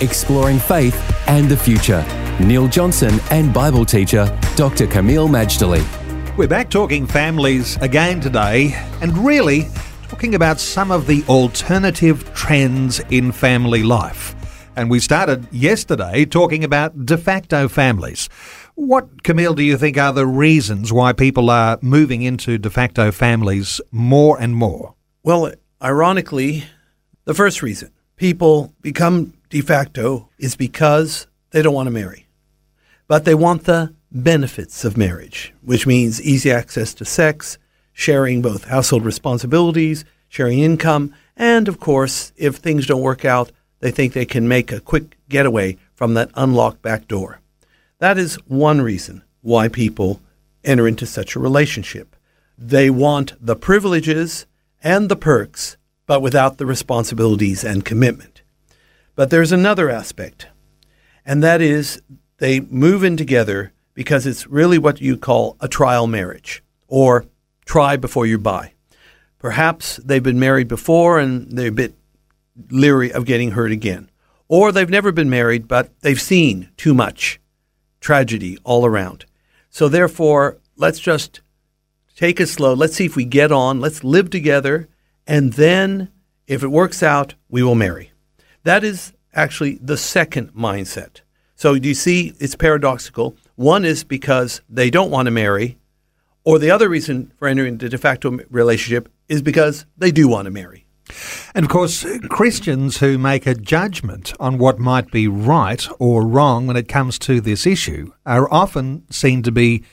exploring faith and the future. Neil Johnson and Bible teacher Dr. Kameel Majdali. We're back talking families again today and really talking about some of the alternative trends in family life. And we started yesterday talking about de facto families. What, Kameel, do you think are the reasons why people are moving into de facto families more and more? Well, ironically, the first reason people become de facto is because they don't want to marry. But they want the benefits of marriage, which means easy access to sex, sharing both household responsibilities, sharing income, and of course, if things don't work out, they think they can make a quick getaway from that unlocked back door. That is one reason why people enter into such a relationship. They want the privileges and the perks but without the responsibilities and commitment. But there's another aspect, and that is they move in together because it's really what you call a trial marriage or try before you buy. Perhaps they've been married before and they're a bit leery of getting hurt again. Or they've never been married, but they've seen too much tragedy all around. So, therefore, let's just take it slow. Let's see if we get on. Let's live together and then if it works out, we will marry. That is actually the second mindset. So do you see it's paradoxical? One is because they don't want to marry, or the other reason for entering the de facto relationship is because they do want to marry. And of course, Christians who make a judgment on what might be right or wrong when it comes to this issue are often seen to be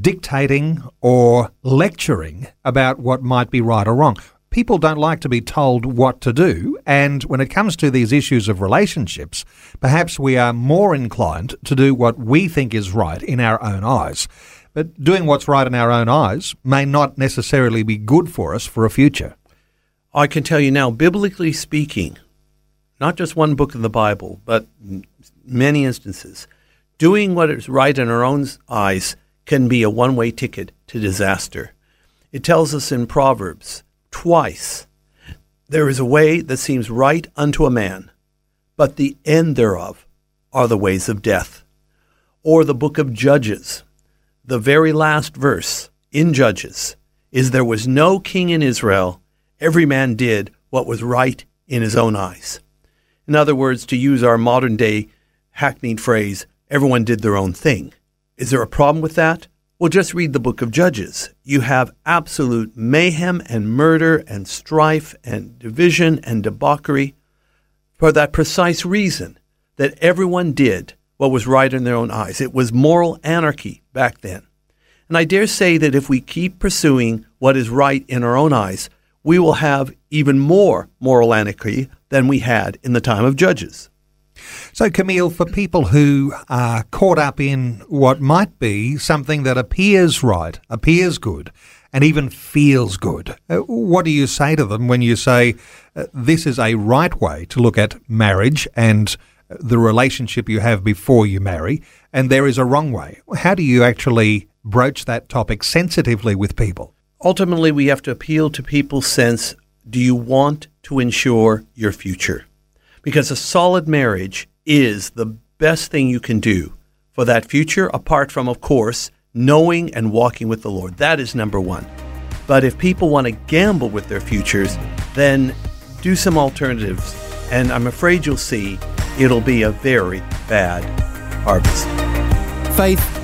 dictating or lecturing about what might be right or wrong people don't like to be told what to do. And when it comes to these issues of relationships, perhaps we are more inclined to do what we think is right in our own eyes. But doing what's right in our own eyes may not necessarily be good for us for a future. I can tell you now, biblically speaking, not just one book of the Bible, but many instances, doing what is right in our own eyes can be a one way ticket to disaster. It tells us in Proverbs twice. There is a way that seems right unto a man, but the end thereof are the ways of death. Or the book of Judges, the very last verse in Judges is there was no king in Israel, every man did what was right in his own eyes. In other words, to use our modern day hackneyed phrase, everyone did their own thing. Is there a problem with that? Well, just read the book of Judges. You have absolute mayhem and murder and strife and division and debauchery for that precise reason that everyone did what was right in their own eyes. It was moral anarchy back then. And I dare say that if we keep pursuing what is right in our own eyes, we will have even more moral anarchy than we had in the time of Judges. So, Kameel, for people who are caught up in what might be something that appears right, appears good, and even feels good, uh, what do you say to them when you say uh, this is a right way to look at marriage and the relationship you have before you marry, and there is a wrong way? How do you actually broach that topic sensitively with people? Ultimately, we have to appeal to people's sense do you want to ensure your future? Because a solid marriage is the best thing you can do for that future, apart from, of course, knowing and walking with the Lord. That is number one. But if people want to gamble with their futures, then do some alternatives. And I'm afraid you'll see it'll be a very bad harvest. Faith